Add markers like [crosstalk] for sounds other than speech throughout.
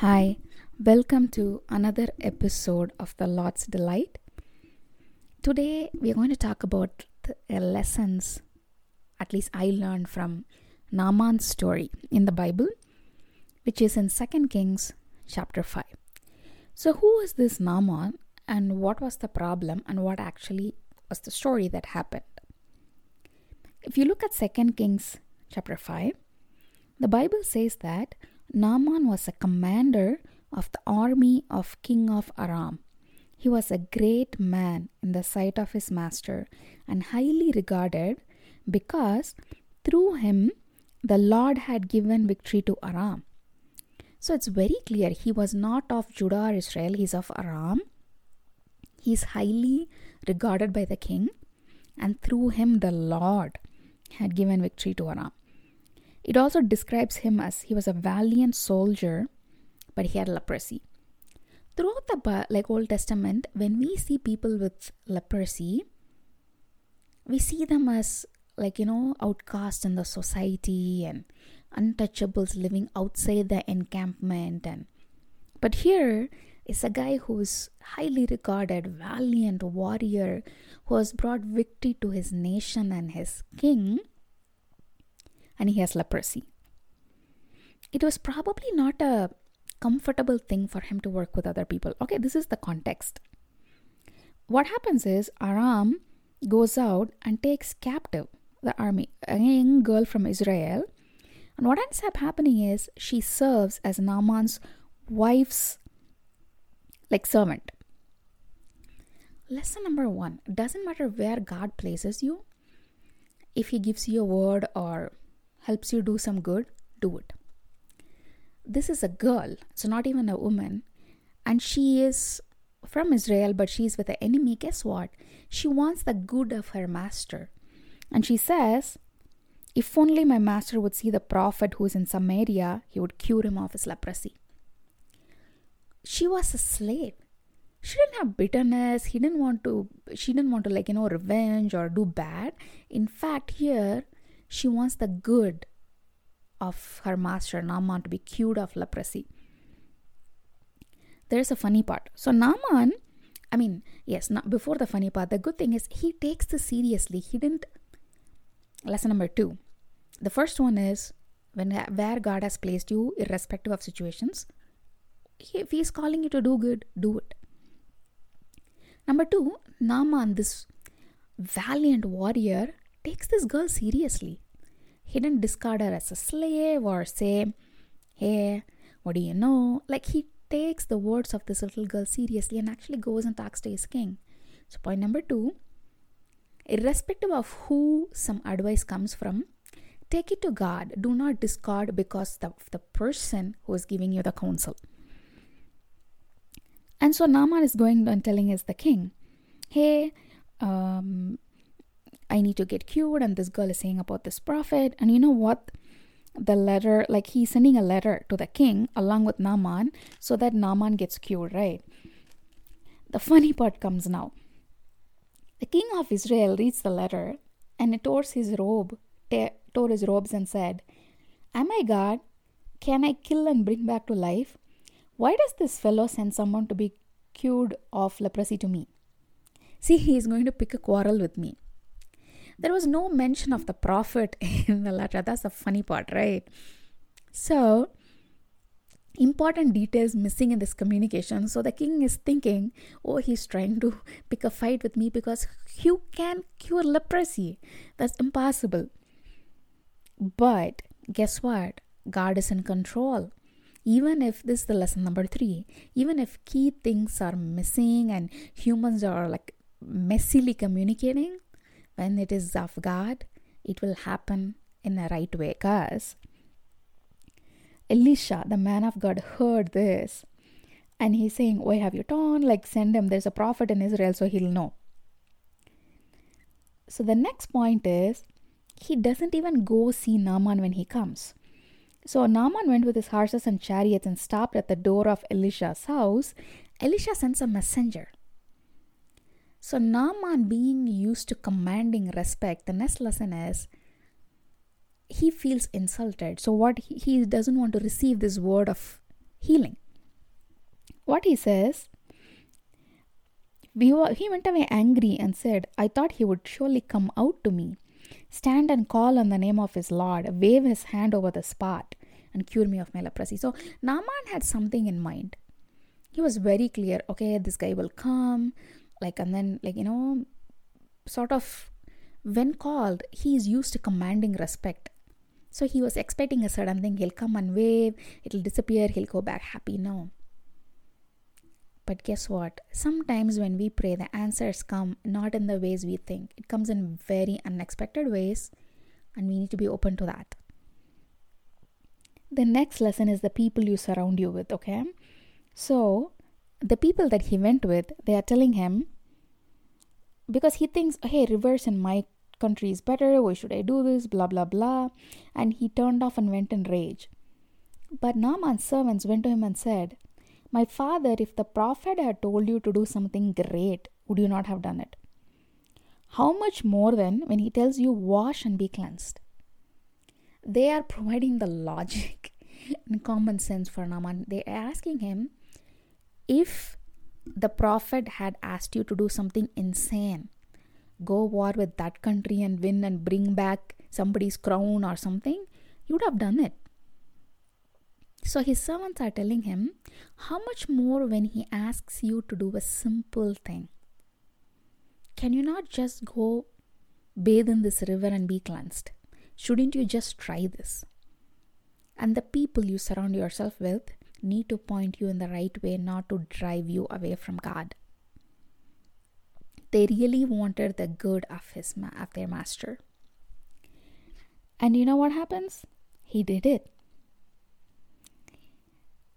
Hi, welcome to another episode of The Lord's Delight. Today we are going to talk about the uh, lessons, at least I learned from Naaman's story in the Bible, which is in 2 Kings chapter 5. So, who was this Naaman and what was the problem and what actually was the story that happened? If you look at 2 Kings chapter 5, the Bible says that Naaman was a commander of the army of King of Aram. He was a great man in the sight of his master and highly regarded because through him the Lord had given victory to Aram. So it's very clear he was not of Judah or Israel, he's of Aram. He's highly regarded by the king, and through him the Lord had given victory to Aram. It also describes him as he was a valiant soldier, but he had leprosy. Throughout the like Old Testament, when we see people with leprosy, we see them as like you know outcasts in the society and untouchables living outside the encampment and but here is a guy who's highly regarded valiant warrior who has brought victory to his nation and his king and he has leprosy. It was probably not a comfortable thing for him to work with other people. Okay, this is the context. What happens is Aram goes out and takes captive the army, a young girl from Israel. And what ends up happening is she serves as Naaman's wife's like servant. Lesson number one doesn't matter where God places you, if He gives you a word or helps you do some good, do it. This is a girl, so not even a woman, and she is from Israel, but she's with the enemy. Guess what? She wants the good of her master. And she says, If only my master would see the prophet who is in Samaria, he would cure him of his leprosy. She was a slave. She didn't have bitterness. He didn't want to, she didn't want to, like, you know, revenge or do bad. In fact, here, she wants the good of her master Naaman to be cured of leprosy. There's a funny part. So Naaman, I mean, yes, not before the funny part, the good thing is he takes this seriously. He didn't. Lesson number two. The first one is when where God has placed you, irrespective of situations, if He's calling you to do good, do it. Number two, Naaman, this valiant warrior, takes this girl seriously. He didn't discard her as a slave or say, Hey, what do you know? Like he takes the words of this little girl seriously and actually goes and talks to his king. So, point number two irrespective of who some advice comes from, take it to God. Do not discard because of the person who is giving you the counsel. And so Naaman is going and telling his the king, Hey, um, I need to get cured, and this girl is saying about this prophet. And you know what? The letter, like he's sending a letter to the king along with Naaman so that Naaman gets cured, right? The funny part comes now. The king of Israel reads the letter and he tore his robe, tore his robes, and said, Am I God? Can I kill and bring back to life? Why does this fellow send someone to be cured of leprosy to me? See, he is going to pick a quarrel with me. There was no mention of the prophet [laughs] in the letter. That's the funny part, right? So, important details missing in this communication. So the king is thinking, oh, he's trying to [laughs] pick a fight with me because you can cure leprosy. That's impossible. But guess what? God is in control. Even if this is the lesson number three, even if key things are missing and humans are like messily communicating, when it is of God, it will happen in the right way. Because Elisha, the man of God, heard this and he's saying, Why have you done? Like, send him. There's a prophet in Israel, so he'll know. So the next point is he doesn't even go see Naaman when he comes. So Naaman went with his horses and chariots and stopped at the door of Elisha's house. Elisha sends a messenger. So Naaman being used to commanding respect, the next lesson is he feels insulted. So what he, he doesn't want to receive this word of healing. what he says, he went away angry and said, I thought he would surely come out to me, stand and call on the name of his Lord, wave his hand over the spot, and cure me of my leprosy. So Naaman had something in mind. He was very clear, okay, this guy will come, like, and then, like, you know, sort of, when called, he is used to commanding respect. So he was expecting a certain thing. He'll come and wave, it'll disappear, he'll go back happy. No. But guess what? Sometimes when we pray, the answers come not in the ways we think. It comes in very unexpected ways, and we need to be open to that. The next lesson is the people you surround you with, okay? So, the people that he went with, they are telling him, because he thinks, hey, reverse in my country is better, why should I do this, blah, blah, blah. And he turned off and went in rage. But Naaman's servants went to him and said, My father, if the prophet had told you to do something great, would you not have done it? How much more then when he tells you, Wash and be cleansed? They are providing the logic [laughs] and common sense for Naaman. They are asking him, if the prophet had asked you to do something insane, go war with that country and win and bring back somebody's crown or something, you would have done it. So his servants are telling him, How much more when he asks you to do a simple thing? Can you not just go bathe in this river and be cleansed? Shouldn't you just try this? And the people you surround yourself with need to point you in the right way, not to drive you away from God. They really wanted the good of his of their master. And you know what happens? He did it.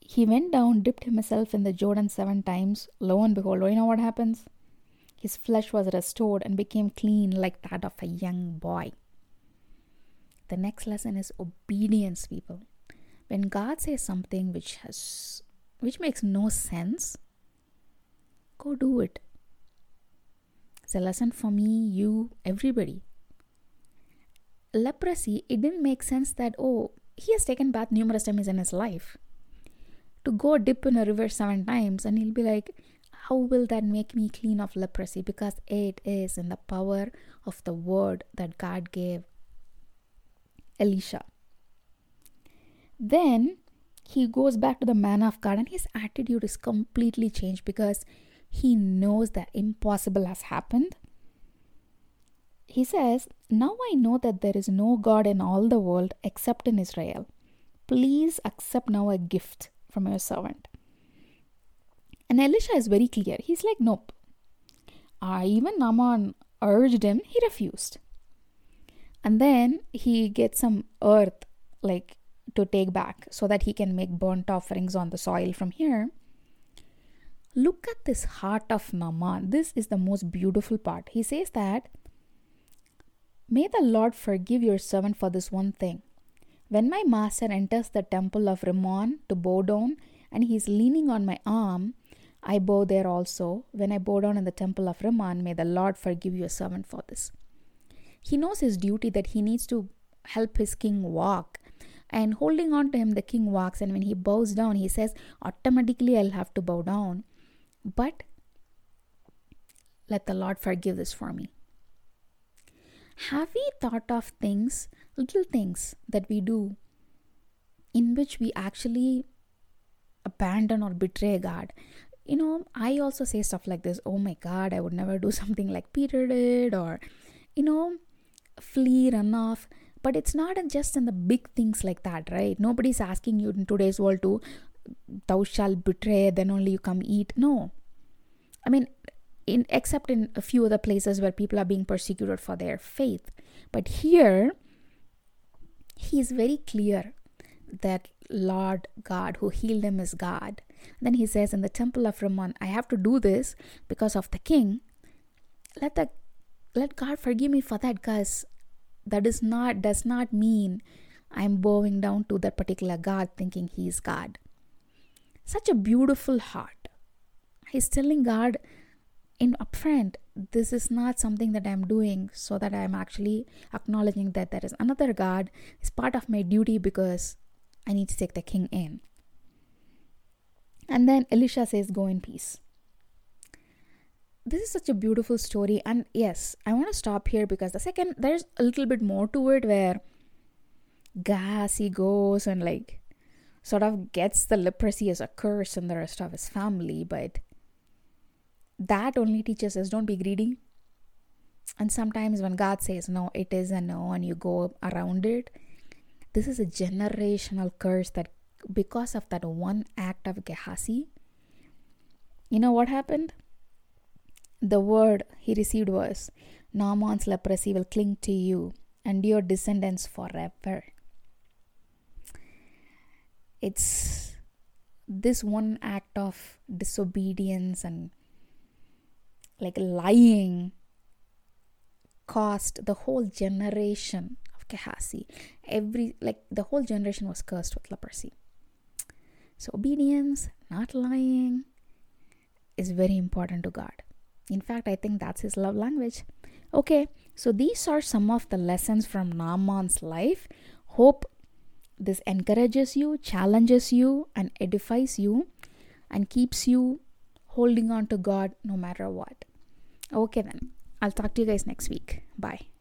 He went down, dipped himself in the Jordan seven times. Lo and behold, you know what happens? His flesh was restored and became clean like that of a young boy. The next lesson is obedience, people. When God says something which has which makes no sense, go do it. It's a lesson for me, you, everybody. Leprosy, it didn't make sense that oh, he has taken bath numerous times in his life. To go dip in a river seven times and he'll be like, how will that make me clean of leprosy? Because it is in the power of the word that God gave Elisha. Then he goes back to the man of God and his attitude is completely changed because he knows that impossible has happened. He says, Now I know that there is no God in all the world except in Israel. Please accept now a gift from your servant. And Elisha is very clear. He's like, Nope. Uh, even Naaman urged him, he refused. And then he gets some earth, like to take back, so that he can make burnt offerings on the soil from here. Look at this heart of Naaman. This is the most beautiful part. He says that, May the Lord forgive your servant for this one thing. When my master enters the temple of Rimmon to bow down, and he is leaning on my arm, I bow there also. When I bow down in the temple of Rimmon, may the Lord forgive your servant for this. He knows his duty that he needs to help his king walk. And holding on to him, the king walks, and when he bows down, he says, Automatically, I'll have to bow down. But let the Lord forgive this for me. Have we thought of things, little things that we do, in which we actually abandon or betray God? You know, I also say stuff like this oh my God, I would never do [laughs] something like Peter did, or, you know, flee, run off. But it's not just in the big things like that, right? Nobody's asking you in today's world to, thou shalt betray, then only you come eat. No. I mean, in except in a few other places where people are being persecuted for their faith. But here, he is very clear that Lord God who healed him is God. Then he says in the temple of Ramon, I have to do this because of the king. Let the let God forgive me for that because that is not does not mean I'm bowing down to that particular God thinking he is God. Such a beautiful heart. He's telling God in upfront, this is not something that I'm doing so that I'm actually acknowledging that there is another God. It's part of my duty because I need to take the king in. And then Elisha says, Go in peace. This is such a beautiful story. And yes, I want to stop here because the second, there's a little bit more to it where Gehazi goes and like sort of gets the leprosy as a curse and the rest of his family. But that only teaches us don't be greedy. And sometimes when God says no, it is a no, and you go around it, this is a generational curse that because of that one act of Gehazi, you know what happened? The word he received was Naaman's leprosy will cling to you and your descendants forever. It's this one act of disobedience and like lying cost the whole generation of Gehazi. Every like the whole generation was cursed with leprosy. So obedience, not lying, is very important to God. In fact, I think that's his love language. Okay, so these are some of the lessons from Naaman's life. Hope this encourages you, challenges you, and edifies you, and keeps you holding on to God no matter what. Okay, then. I'll talk to you guys next week. Bye.